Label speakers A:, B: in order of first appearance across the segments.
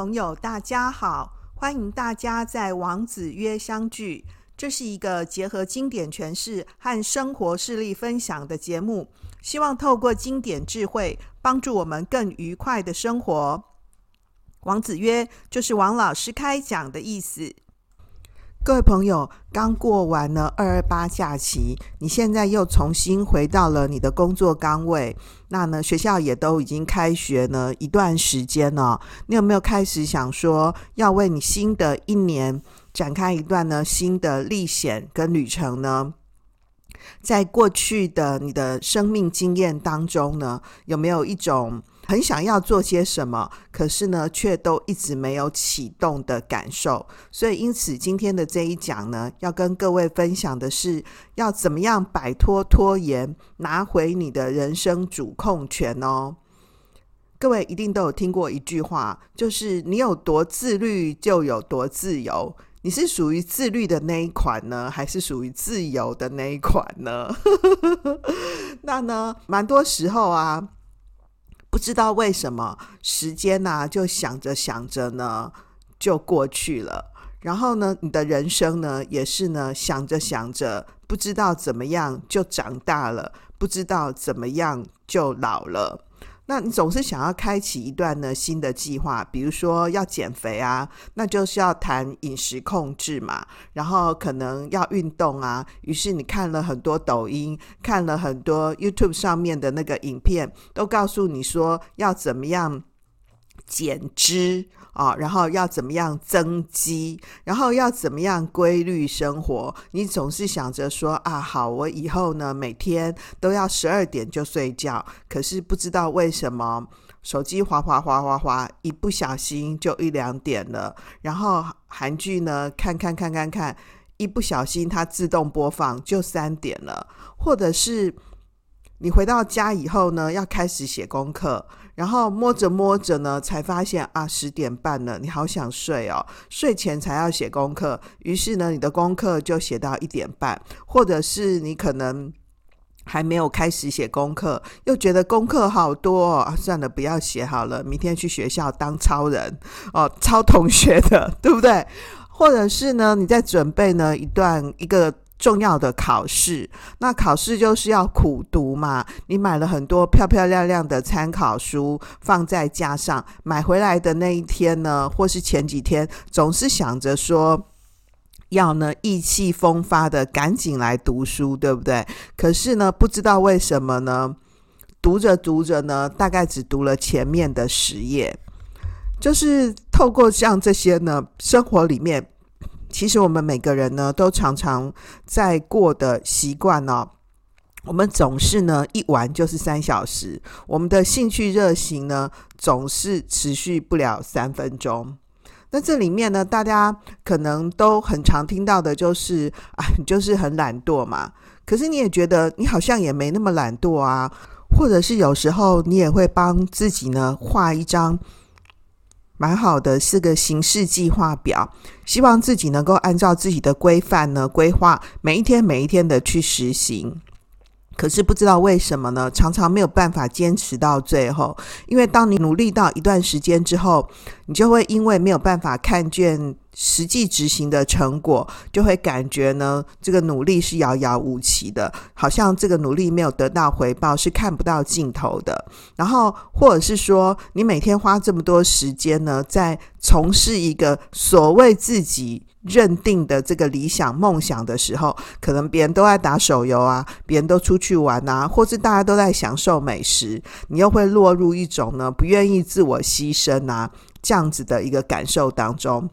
A: 朋友，大家好！欢迎大家在王子约相聚。这是一个结合经典诠释和生活事例分享的节目，希望透过经典智慧，帮助我们更愉快的生活。王子约就是王老师开讲的意思。各位朋友，刚过完了二二八假期，你现在又重新回到了你的工作岗位。那呢，学校也都已经开学呢一段时间了。你有没有开始想说，要为你新的一年展开一段呢新的历险跟旅程呢？在过去的你的生命经验当中呢，有没有一种很想要做些什么，可是呢，却都一直没有启动的感受。所以，因此今天的这一讲呢，要跟各位分享的是，要怎么样摆脱拖延，拿回你的人生主控权哦。各位一定都有听过一句话，就是你有多自律，就有多自由。你是属于自律的那一款呢，还是属于自由的那一款呢？那呢，蛮多时候啊。不知道为什么时间呢、啊，就想着想着呢，就过去了。然后呢，你的人生呢，也是呢，想着想着，不知道怎么样就长大了，不知道怎么样就老了。那你总是想要开启一段呢新的计划，比如说要减肥啊，那就是要谈饮食控制嘛，然后可能要运动啊，于是你看了很多抖音，看了很多 YouTube 上面的那个影片，都告诉你说要怎么样减脂。啊、然后要怎么样增肌，然后要怎么样规律生活？你总是想着说啊，好，我以后呢每天都要十二点就睡觉。可是不知道为什么，手机滑滑滑滑滑，一不小心就一两点了。然后韩剧呢，看看看看看，一不小心它自动播放就三点了。或者是你回到家以后呢，要开始写功课。然后摸着摸着呢，才发现啊，十点半了，你好想睡哦。睡前才要写功课，于是呢，你的功课就写到一点半，或者是你可能还没有开始写功课，又觉得功课好多哦，算了，不要写好了，明天去学校当超人哦，超同学的，对不对？或者是呢，你在准备呢一段一个。重要的考试，那考试就是要苦读嘛。你买了很多漂漂亮亮的参考书放在架上，买回来的那一天呢，或是前几天，总是想着说要呢意气风发的赶紧来读书，对不对？可是呢，不知道为什么呢，读着读着呢，大概只读了前面的十页，就是透过像这些呢，生活里面。其实我们每个人呢，都常常在过的习惯哦。我们总是呢，一玩就是三小时。我们的兴趣热情呢，总是持续不了三分钟。那这里面呢，大家可能都很常听到的就是啊，你 就是很懒惰嘛。可是你也觉得你好像也没那么懒惰啊，或者是有时候你也会帮自己呢画一张。蛮好的，是个行事计划表，希望自己能够按照自己的规范呢，规划每一天每一天的去实行。可是不知道为什么呢，常常没有办法坚持到最后。因为当你努力到一段时间之后，你就会因为没有办法看见。实际执行的成果，就会感觉呢，这个努力是遥遥无期的，好像这个努力没有得到回报，是看不到尽头的。然后，或者是说，你每天花这么多时间呢，在从事一个所谓自己认定的这个理想梦想的时候，可能别人都在打手游啊，别人都出去玩啊，或是大家都在享受美食，你又会落入一种呢，不愿意自我牺牲啊，这样子的一个感受当中。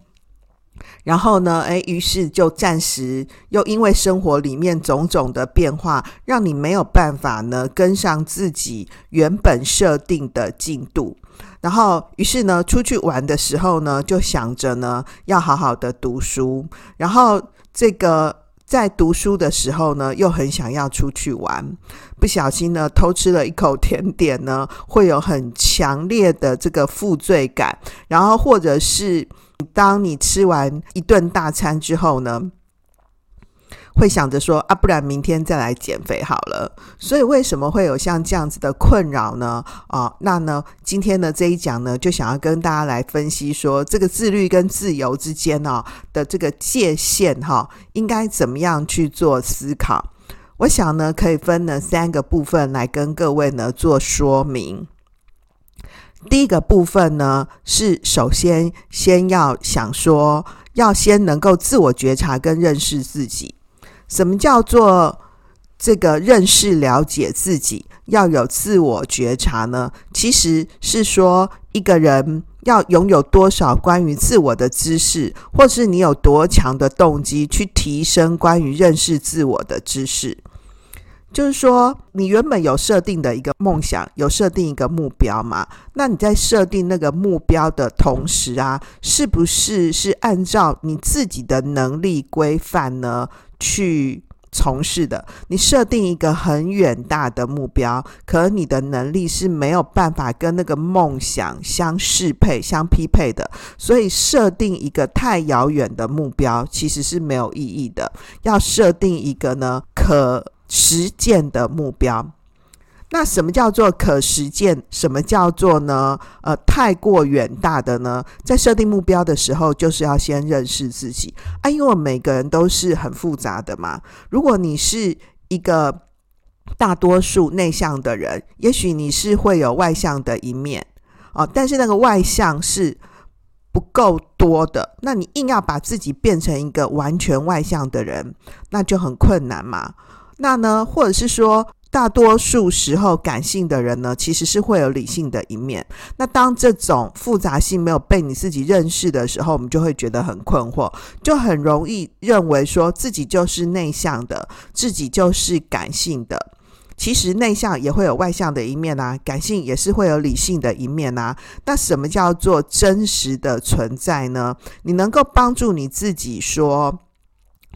A: 然后呢，诶，于是就暂时又因为生活里面种种的变化，让你没有办法呢跟上自己原本设定的进度。然后，于是呢，出去玩的时候呢，就想着呢要好好的读书。然后，这个在读书的时候呢，又很想要出去玩，不小心呢偷吃了一口甜点呢，会有很强烈的这个负罪感。然后，或者是。当你吃完一顿大餐之后呢，会想着说啊，不然明天再来减肥好了。所以为什么会有像这样子的困扰呢？啊，那呢，今天的这一讲呢，就想要跟大家来分析说，这个自律跟自由之间呢的这个界限哈，应该怎么样去做思考？我想呢，可以分呢三个部分来跟各位呢做说明。第一个部分呢，是首先先要想说，要先能够自我觉察跟认识自己。什么叫做这个认识了解自己？要有自我觉察呢？其实是说一个人要拥有多少关于自我的知识，或是你有多强的动机去提升关于认识自我的知识。就是说，你原本有设定的一个梦想，有设定一个目标嘛？那你在设定那个目标的同时啊，是不是是按照你自己的能力规范呢去从事的？你设定一个很远大的目标，可你的能力是没有办法跟那个梦想相适配、相匹配的，所以设定一个太遥远的目标其实是没有意义的。要设定一个呢，可实践的目标，那什么叫做可实践？什么叫做呢？呃，太过远大的呢？在设定目标的时候，就是要先认识自己啊，因为每个人都是很复杂的嘛。如果你是一个大多数内向的人，也许你是会有外向的一面啊，但是那个外向是不够多的，那你硬要把自己变成一个完全外向的人，那就很困难嘛。那呢，或者是说，大多数时候感性的人呢，其实是会有理性的一面。那当这种复杂性没有被你自己认识的时候，我们就会觉得很困惑，就很容易认为说自己就是内向的，自己就是感性的。其实内向也会有外向的一面啊，感性也是会有理性的一面啊。那什么叫做真实的存在呢？你能够帮助你自己说。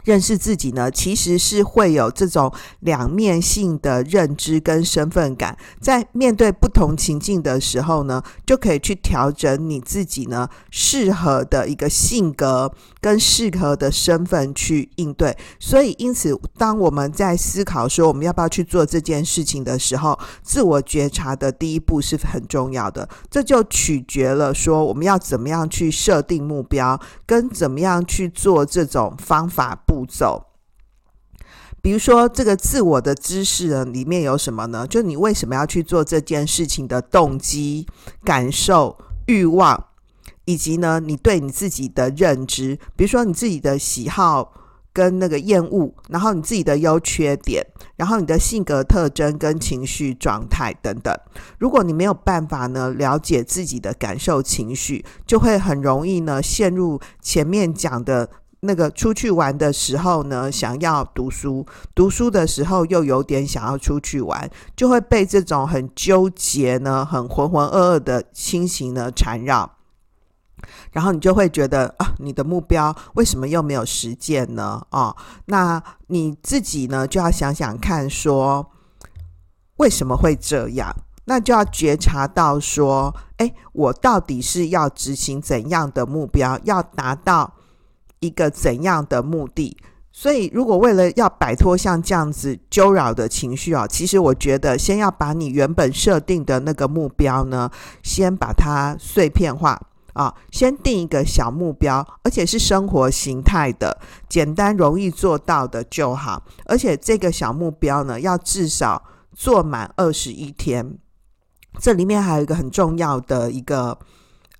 A: 认识自己呢，其实是会有这种两面性的认知跟身份感，在面对不同情境的时候呢，就可以去调整你自己呢适合的一个性格跟适合的身份去应对。所以，因此，当我们在思考说我们要不要去做这件事情的时候，自我觉察的第一步是很重要的。这就取决了说我们要怎么样去设定目标，跟怎么样去做这种方法。步骤，比如说这个自我的知识呢，里面有什么呢？就你为什么要去做这件事情的动机、感受、欲望，以及呢，你对你自己的认知，比如说你自己的喜好跟那个厌恶，然后你自己的优缺点，然后你的性格特征跟情绪状态等等。如果你没有办法呢，了解自己的感受、情绪，就会很容易呢，陷入前面讲的。那个出去玩的时候呢，想要读书；读书的时候又有点想要出去玩，就会被这种很纠结呢、很浑浑噩噩的心情呢缠绕。然后你就会觉得啊，你的目标为什么又没有实践呢？哦，那你自己呢就要想想看，说为什么会这样？那就要觉察到说，诶，我到底是要执行怎样的目标，要达到。一个怎样的目的？所以，如果为了要摆脱像这样子纠扰的情绪啊，其实我觉得先要把你原本设定的那个目标呢，先把它碎片化啊，先定一个小目标，而且是生活形态的、简单容易做到的就好。而且这个小目标呢，要至少做满二十一天。这里面还有一个很重要的一个。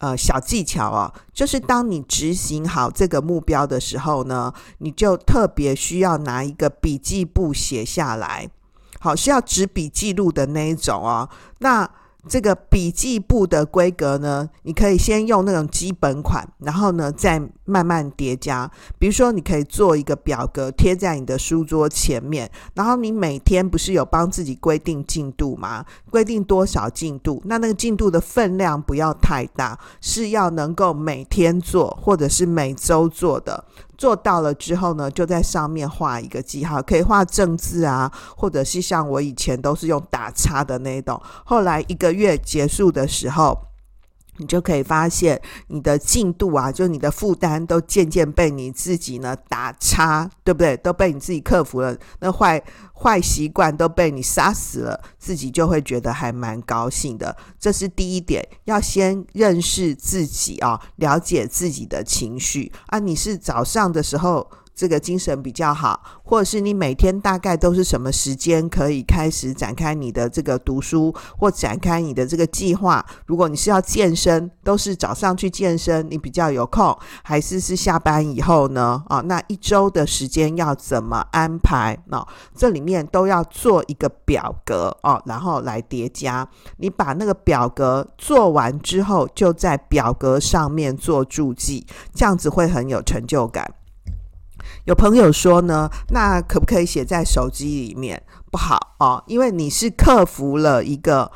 A: 呃，小技巧哦，就是当你执行好这个目标的时候呢，你就特别需要拿一个笔记簿写下来，好，需要纸笔记录的那一种哦。那这个笔记簿的规格呢，你可以先用那种基本款，然后呢再慢慢叠加。比如说，你可以做一个表格贴在你的书桌前面，然后你每天不是有帮自己规定进度吗？规定多少进度？那那个进度的分量不要太大，是要能够每天做或者是每周做的。做到了之后呢，就在上面画一个记号，可以画正字啊，或者是像我以前都是用打叉的那种。后来一个月结束的时候，你就可以发现你的进度啊，就你的负担都渐渐被你自己呢打叉，对不对？都被你自己克服了，那坏坏习惯都被你杀死了，自己就会觉得还蛮高兴的。这是第一点，要先认识自己啊，了解自己的情绪啊。你是早上的时候。这个精神比较好，或者是你每天大概都是什么时间可以开始展开你的这个读书，或展开你的这个计划？如果你是要健身，都是早上去健身，你比较有空，还是是下班以后呢？啊，那一周的时间要怎么安排？哦，这里面都要做一个表格哦，然后来叠加。你把那个表格做完之后，就在表格上面做注记，这样子会很有成就感。有朋友说呢，那可不可以写在手机里面？不好哦，因为你是克服了一个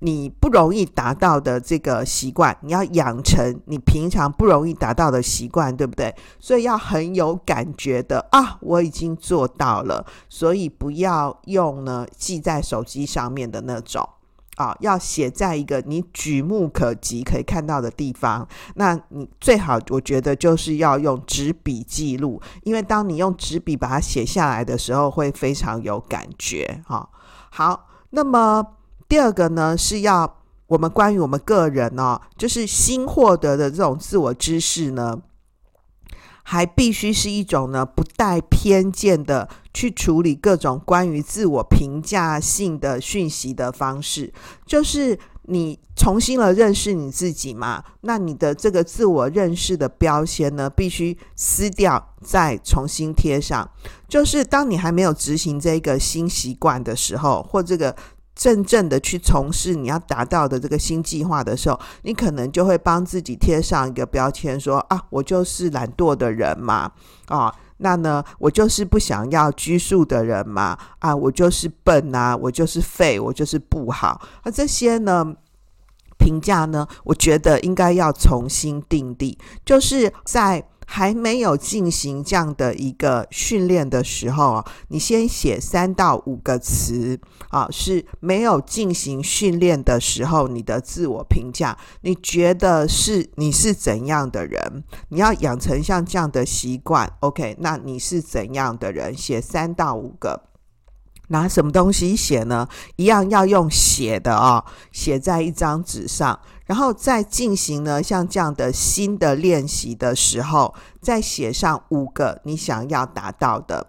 A: 你不容易达到的这个习惯，你要养成你平常不容易达到的习惯，对不对？所以要很有感觉的啊，我已经做到了，所以不要用呢记在手机上面的那种。啊，要写在一个你举目可及、可以看到的地方。那你最好，我觉得就是要用纸笔记录，因为当你用纸笔把它写下来的时候，会非常有感觉。哈，好，那么第二个呢，是要我们关于我们个人哦，就是新获得的这种自我知识呢。还必须是一种呢，不带偏见的去处理各种关于自我评价性的讯息的方式，就是你重新了认识你自己嘛，那你的这个自我认识的标签呢，必须撕掉再重新贴上。就是当你还没有执行这个新习惯的时候，或这个。真正的去从事你要达到的这个新计划的时候，你可能就会帮自己贴上一个标签，说啊，我就是懒惰的人嘛，啊，那呢，我就是不想要拘束的人嘛，啊，我就是笨啊，我就是废，我就是不好，那这些呢，评价呢，我觉得应该要重新定义，就是在。还没有进行这样的一个训练的时候啊，你先写三到五个词啊，是没有进行训练的时候，你的自我评价，你觉得是你是怎样的人？你要养成像这样的习惯，OK？那你是怎样的人？写三到五个。拿什么东西写呢？一样要用写的哦，写在一张纸上，然后再进行呢像这样的新的练习的时候，再写上五个你想要达到的，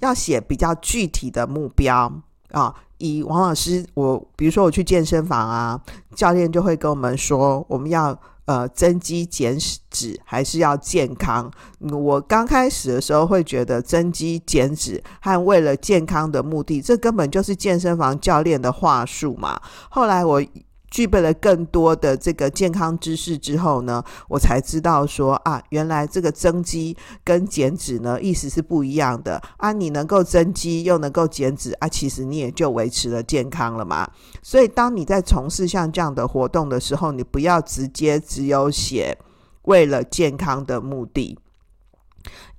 A: 要写比较具体的目标啊。以王老师，我比如说我去健身房啊，教练就会跟我们说，我们要。呃，增肌减脂还是要健康。我刚开始的时候会觉得增肌减脂和为了健康的目的，这根本就是健身房教练的话术嘛。后来我。具备了更多的这个健康知识之后呢，我才知道说啊，原来这个增肌跟减脂呢，意思是不一样的啊。你能够增肌又能够减脂啊，其实你也就维持了健康了嘛。所以当你在从事像这样的活动的时候，你不要直接只有写为了健康的目的。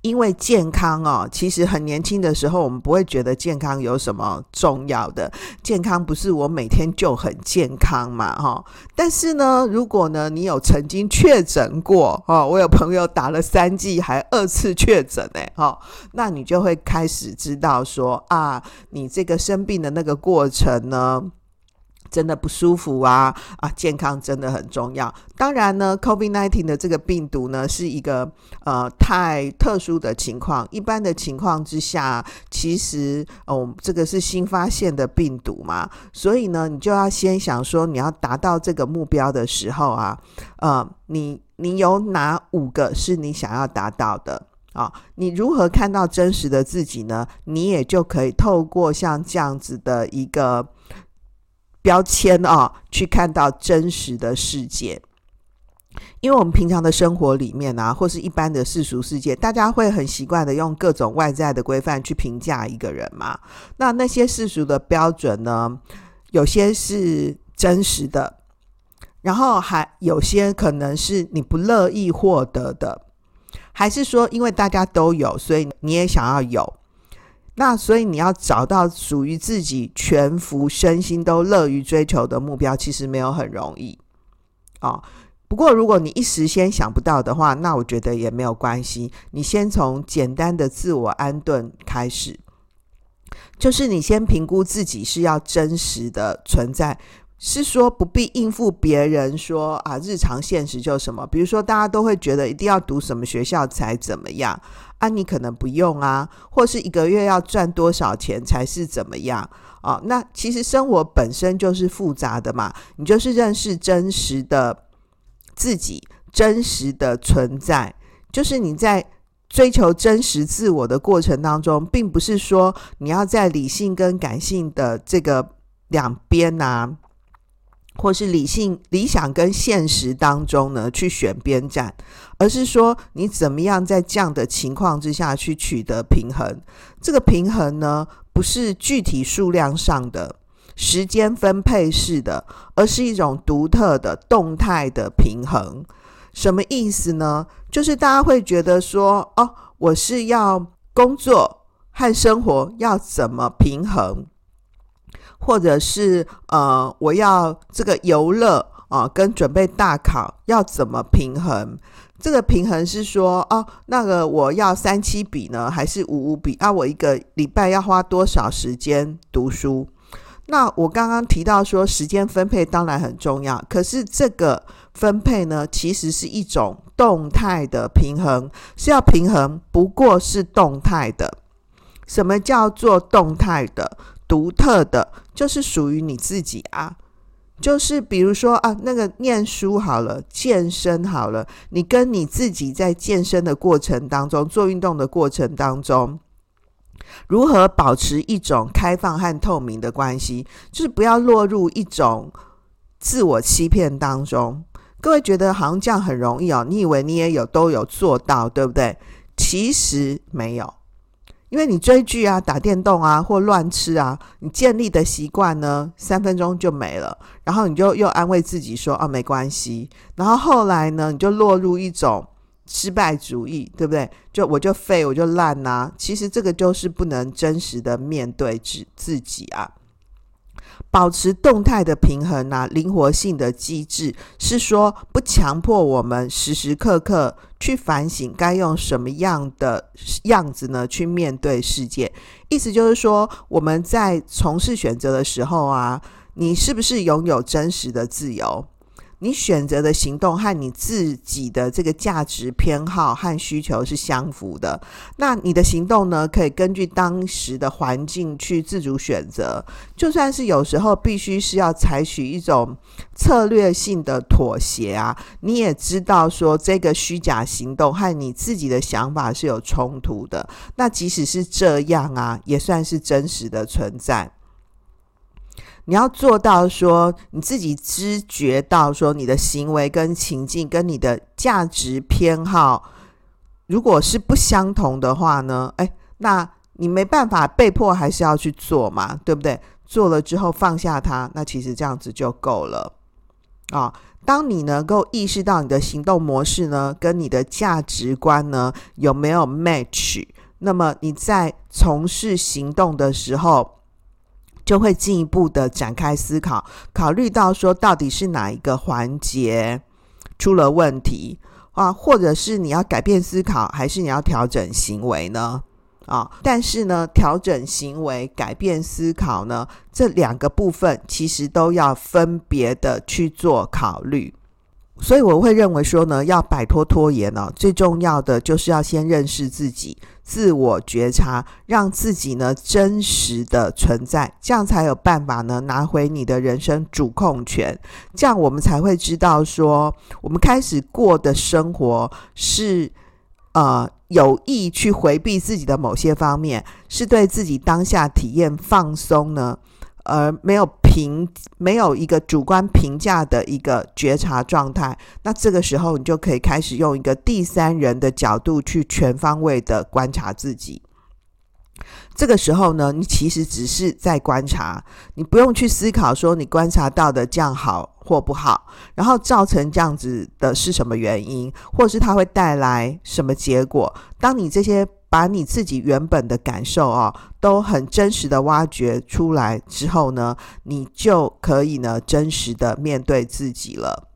A: 因为健康哦，其实很年轻的时候，我们不会觉得健康有什么重要的。健康不是我每天就很健康嘛，哈。但是呢，如果呢，你有曾经确诊过，哦，我有朋友打了三剂还二次确诊，哎，哈，那你就会开始知道说啊，你这个生病的那个过程呢。真的不舒服啊啊！健康真的很重要。当然呢，COVID-19 的这个病毒呢，是一个呃太特殊的情况。一般的情况之下，其实哦，这个是新发现的病毒嘛，所以呢，你就要先想说，你要达到这个目标的时候啊，呃，你你有哪五个是你想要达到的啊？你如何看到真实的自己呢？你也就可以透过像这样子的一个。标签啊、去看到真实的世界。因为我们平常的生活里面啊，或是一般的世俗世界，大家会很习惯的用各种外在的规范去评价一个人嘛。那那些世俗的标准呢，有些是真实的，然后还有些可能是你不乐意获得的，还是说因为大家都有，所以你也想要有。那所以你要找到属于自己全副身心都乐于追求的目标，其实没有很容易哦。不过，如果你一时先想不到的话，那我觉得也没有关系。你先从简单的自我安顿开始，就是你先评估自己是要真实的存在，是说不必应付别人说啊，日常现实就什么。比如说，大家都会觉得一定要读什么学校才怎么样啊，你可能不用啊，或是一个月要赚多少钱才是怎么样啊？那其实生活本身就是复杂的嘛，你就是认识真实的。自己真实的存在，就是你在追求真实自我的过程当中，并不是说你要在理性跟感性的这个两边啊，或是理性理想跟现实当中呢去选边站，而是说你怎么样在这样的情况之下去取得平衡。这个平衡呢，不是具体数量上的。时间分配式的，而是一种独特的动态的平衡。什么意思呢？就是大家会觉得说，哦，我是要工作和生活要怎么平衡，或者是呃，我要这个游乐啊、跟准备大考要怎么平衡？这个平衡是说，哦，那个我要三七比呢，还是五五比？啊，我一个礼拜要花多少时间读书？那我刚刚提到说，时间分配当然很重要，可是这个分配呢，其实是一种动态的平衡，是要平衡，不过是动态的。什么叫做动态的、独特的？就是属于你自己啊。就是比如说啊，那个念书好了，健身好了，你跟你自己在健身的过程当中，做运动的过程当中。如何保持一种开放和透明的关系？就是不要落入一种自我欺骗当中。各位觉得好像这样很容易哦？你以为你也有都有做到，对不对？其实没有，因为你追剧啊、打电动啊或乱吃啊，你建立的习惯呢，三分钟就没了。然后你就又安慰自己说：“啊，没关系。”然后后来呢，你就落入一种。失败主义，对不对？就我就废，我就烂呐、其实这个就是不能真实的面对自自己啊。保持动态的平衡啊，灵活性的机制是说不强迫我们时时刻刻去反省该用什么样的样子呢去面对世界。意思就是说，我们在从事选择的时候啊，你是不是拥有真实的自由？你选择的行动和你自己的这个价值偏好和需求是相符的，那你的行动呢，可以根据当时的环境去自主选择。就算是有时候必须是要采取一种策略性的妥协啊，你也知道说这个虚假行动和你自己的想法是有冲突的。那即使是这样啊，也算是真实的存在。你要做到说，你自己知觉到说，你的行为跟情境跟你的价值偏好，如果是不相同的话呢？诶，那你没办法，被迫还是要去做嘛，对不对？做了之后放下它，那其实这样子就够了啊、当你能够意识到你的行动模式呢，跟你的价值观呢有没有 match，那么你在从事行动的时候。就会进一步的展开思考，考虑到说到底是哪一个环节出了问题啊，或者是你要改变思考，还是你要调整行为呢？啊，但是呢，调整行为、改变思考呢，这两个部分其实都要分别的去做考虑。所以我会认为说呢，要摆脱拖延呢，最重要的就是要先认识自己。自我觉察，让自己呢真实的存在，这样才有办法呢拿回你的人生主控权。这样我们才会知道说，我们开始过的生活是呃有意去回避自己的某些方面，是对自己当下体验放松呢，而没有评，没有一个主观评价的一个觉察状态，那这个时候你就可以开始用一个第三人的角度去全方位的观察自己。这个时候呢，你其实只是在观察，你不用去思考说你观察到的这样好或不好，然后造成这样子的是什么原因，或是它会带来什么结果。当你这些。把你自己原本的感受啊，都很真实的挖掘出来之后呢，你就可以呢真实的面对自己了。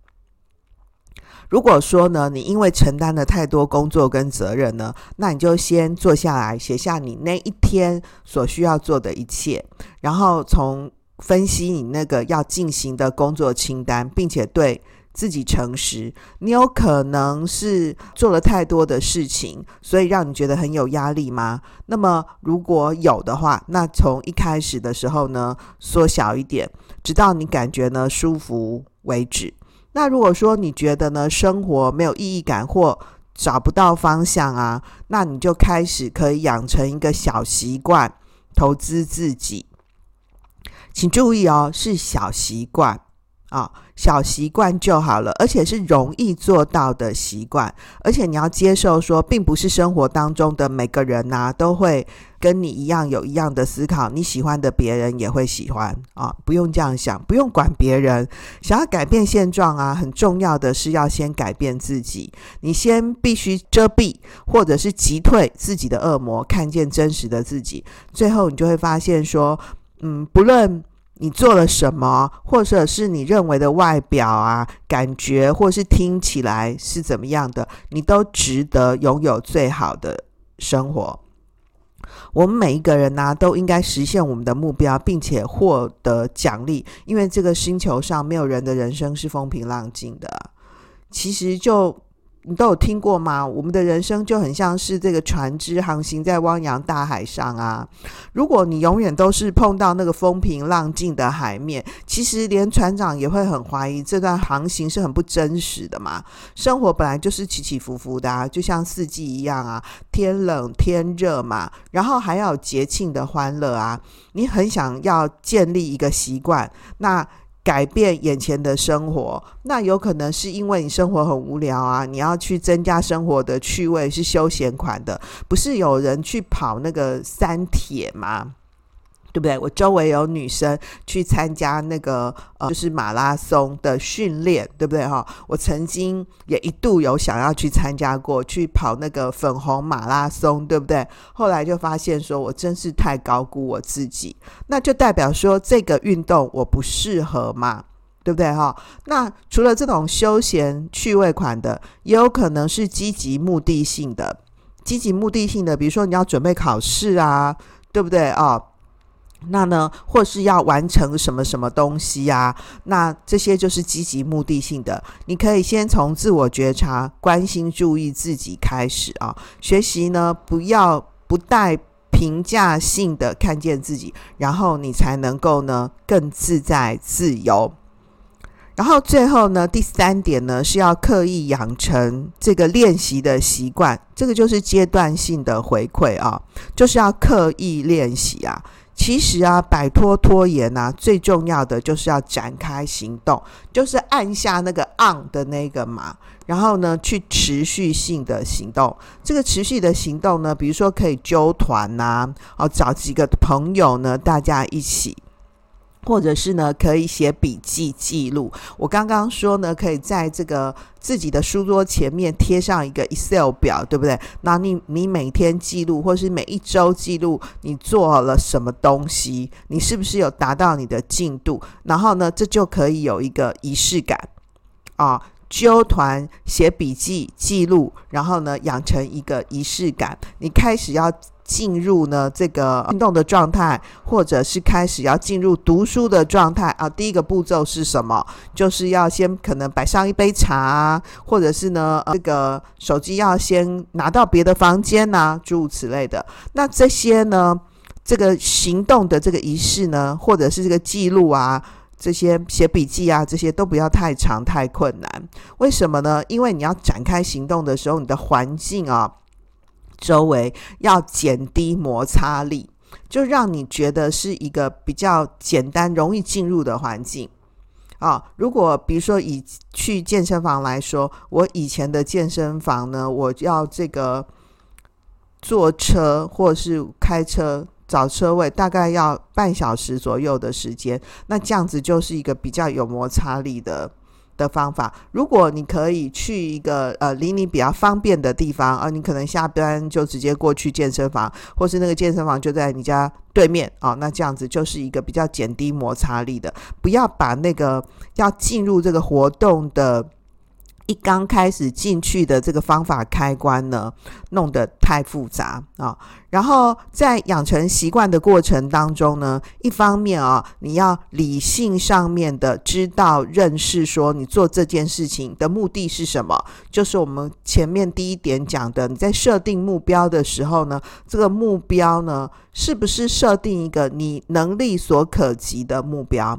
A: 如果说呢，你因为承担了太多工作跟责任呢，那你就先坐下来写下你那一天所需要做的一切，然后从分析你那个要进行的工作清单，并且对自己诚实。你有可能是做了太多的事情，所以让你觉得很有压力吗？那么如果有的话，那从一开始的时候呢，缩小一点，直到你感觉呢舒服为止。那如果说你觉得呢，生活没有意义感或找不到方向啊，那你就开始可以养成一个小习惯，投资自己。请注意哦，是小习惯。啊、小习惯就好了，而且是容易做到的习惯。而且你要接受说，并不是生活当中的每个人呐、都会跟你一样有一样的思考。你喜欢的别人也会喜欢啊、不用这样想，不用管别人。想要改变现状啊，很重要的是要先改变自己。你先必须遮蔽或者是击退自己的恶魔，看见真实的自己。最后你就会发现说，嗯，不论。你做了什么，或者是你认为的外表啊、感觉，或是听起来是怎么样的，你都值得拥有最好的生活。我们每一个人呢、都应该实现我们的目标，并且获得奖励，因为这个星球上没有人的人生是风平浪静的。其实就。你都有听过吗？我们的人生就很像是这个船只航行在汪洋大海上啊。如果你永远都是碰到那个风平浪静的海面，其实连船长也会很怀疑这段航行是很不真实的嘛。生活本来就是起起伏伏的啊，就像四季一样啊，天冷天热嘛，然后还要有节庆的欢乐啊。你很想要建立一个习惯，那。改变眼前的生活，那有可能是因为你生活很无聊啊，你要去增加生活的趣味，是休闲款的，不是有人去跑那个三铁吗？对不对？我周围有女生去参加那个呃，就是马拉松的训练，对不对哈？我曾经也一度有想要去参加过，去跑那个粉红马拉松，对不对？后来就发现说我真是太高估我自己，那就代表说这个运动我不适合嘛，对不对哈？那除了这种休闲趣味款的，也有可能是积极目的性的，积极目的性的，比如说你要准备考试啊，对不对啊？那呢，或是要完成什么什么东西呀、啊？那这些就是积极目的性的。你可以先从自我觉察、关心、注意自己开始啊。学习呢，不要不带评价性的看见自己，然后你才能够呢更自在自由。然后最后呢，第三点呢是要刻意养成这个练习的习惯，这个就是阶段性的回馈啊，就是要刻意练习啊。其实啊，摆脱拖延啊，最重要的就是要展开行动，就是按下那个 on 的那个嘛，然后呢，去持续性的行动。这个持续的行动呢，比如说可以揪团呐，哦，找几个朋友呢，大家一起。或者是呢，可以写笔记记录。我刚刚说呢，可以在这个自己的书桌前面贴上一个 Excel 表，对不对？那你你每天记录，或是每一周记录你做了什么东西，你是不是有达到你的进度？然后呢，这就可以有一个仪式感啊。揪团、写笔记记录，然后呢，养成一个仪式感。你开始要。进入呢这个运动的状态，或者是开始要进入读书的状态啊。第一个步骤是什么？就是要先可能摆上一杯茶，或者是呢这个手机要先拿到别的房间呐，诸如此类的。那这些呢，这个行动的这个仪式呢，或者是这个记录啊，这些写笔记啊，这些都不要太长太困难。为什么呢？因为你要展开行动的时候，你的环境啊。周围要减低摩擦力，就让你觉得是一个比较简单、容易进入的环境啊。如果比如说以去健身房来说，我以前的健身房呢，我要这个坐车或是开车找车位，大概要半小时左右的时间。那这样子就是一个比较有摩擦力的。的方法，如果你可以去一个呃离你比较方便的地方，啊，你可能下班就直接过去健身房，或是那个健身房就在你家对面啊，那这样子就是一个比较减低摩擦力的，不要把那个要进入这个活动的一刚开始进去的这个方法开关呢，弄得太复杂啊。然后在养成习惯的过程当中呢，一方面啊，你要理性上面的知道认识说你做这件事情的目的是什么，就是我们前面第一点讲的，你在设定目标的时候呢，这个目标呢，是不是设定一个你能力所可及的目标？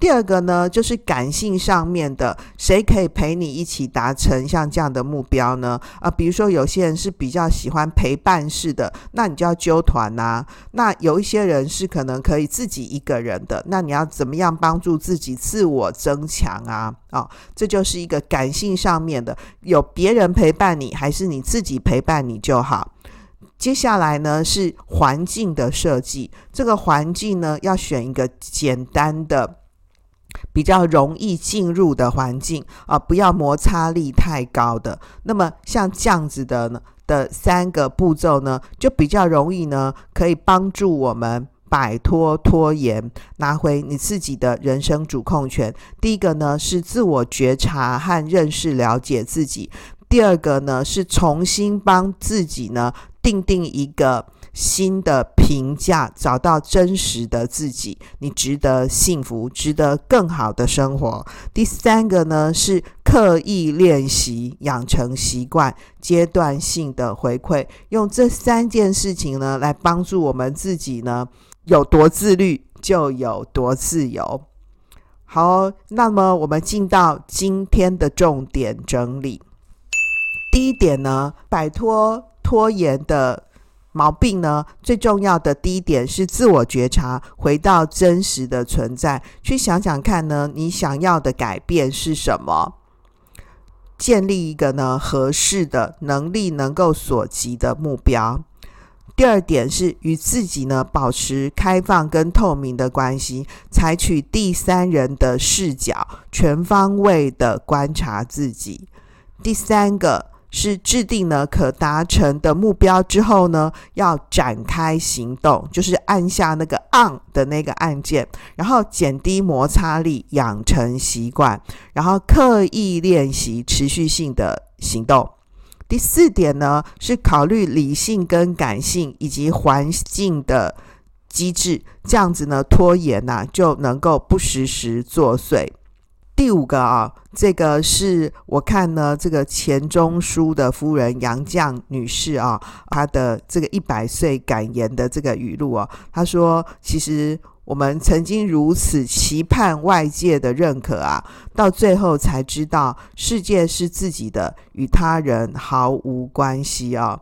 A: 第二个呢，就是感性上面的，谁可以陪你一起达成像这样的目标呢？啊，比如说有些人是比较喜欢陪伴式的，那你就要揪团呐。那有一些人是可能可以自己一个人的，那你要怎么样帮助自己自我增强啊？啊，这就是一个感性上面的，有别人陪伴你，还是你自己陪伴你就好。接下来呢，是环境的设计，这个环境呢，要选一个简单的。比较容易进入的环境啊，不要摩擦力太高的。那么像这样子的呢的三个步骤呢，就比较容易呢，可以帮助我们摆脱拖延，拿回你自己的人生主控权。第一个呢是自我觉察和认识了解自己，第二个呢是重新帮自己呢定定一个。新的评价，找到真实的自己，你值得幸福，值得更好的生活。第三个呢，是刻意练习，养成习惯，阶段性的回馈，用这三件事情呢，来帮助我们自己呢，有多自律就有多自由。好，那么我们进到今天的重点整理。第一点呢，摆脱拖延的。毛病呢，最重要的第一点是自我觉察，回到真实的存在，去想想看呢，你想要的改变是什么？建立一个呢合适的能力能够所及的目标。第二点是与自己呢保持开放跟透明的关系，采取第三人的视角，全方位的观察自己。第三个。是制定了可达成的目标之后呢，要展开行动，就是按下那个 on 的那个按键，然后减低摩擦力，养成习惯，然后刻意练习持续性的行动。第四点呢，是考虑理性跟感性以及环境的机制，这样子呢，拖延呐、就能够不时时作祟。第五个啊，这个是我看呢，这个钱钟书的夫人杨绛女士啊，她的这个一百岁感言的这个语录啊，她说：“其实我们曾经如此期盼外界的认可啊，到最后才知道世界是自己的，与他人毫无关系啊，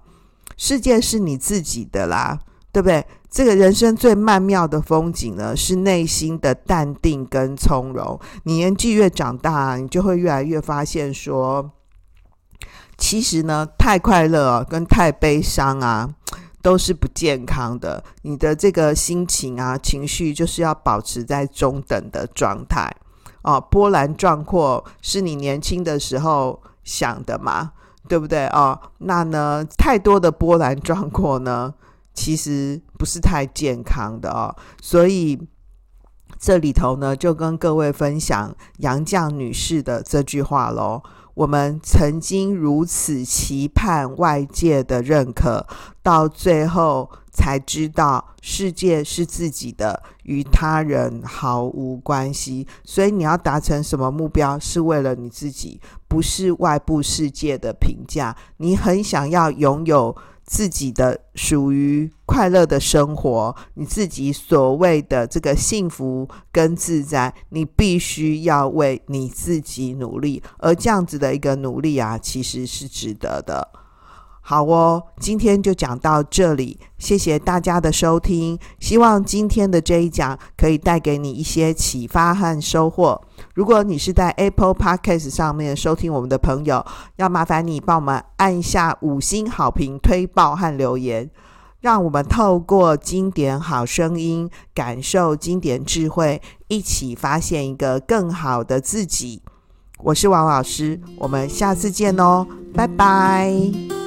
A: 世界是你自己的啦，对不对？”这个人生最曼妙的风景呢，是内心的淡定跟从容。你年纪越长大，你就会越来越发现说，其实呢，太快乐跟太悲伤啊，都是不健康的。你的这个心情啊，情绪就是要保持在中等的状态哦。波澜壮阔是你年轻的时候想的嘛，对不对哦？那呢，太多的波澜壮阔呢？其实不是太健康的哦，所以这里头呢，就跟各位分享杨绛女士的这句话喽。我们曾经如此期盼外界的认可，到最后才知道世界是自己的，与他人毫无关系。所以你要达成什么目标，是为了你自己，不是外部世界的评价。你很想要拥有。自己的属于快乐的生活，你自己所谓的这个幸福跟自在，你必须要为你自己努力，而这样子的一个努力啊，其实是值得的。好哦，今天就讲到这里，谢谢大家的收听。希望今天的这一讲可以带给你一些启发和收获。如果你是在 Apple Podcast 上面收听我们的朋友，要麻烦你帮我们按下五星好评、推爆和留言，让我们透过经典好声音，感受经典智慧，一起发现一个更好的自己。我是王老师，我们下次见哦，拜拜。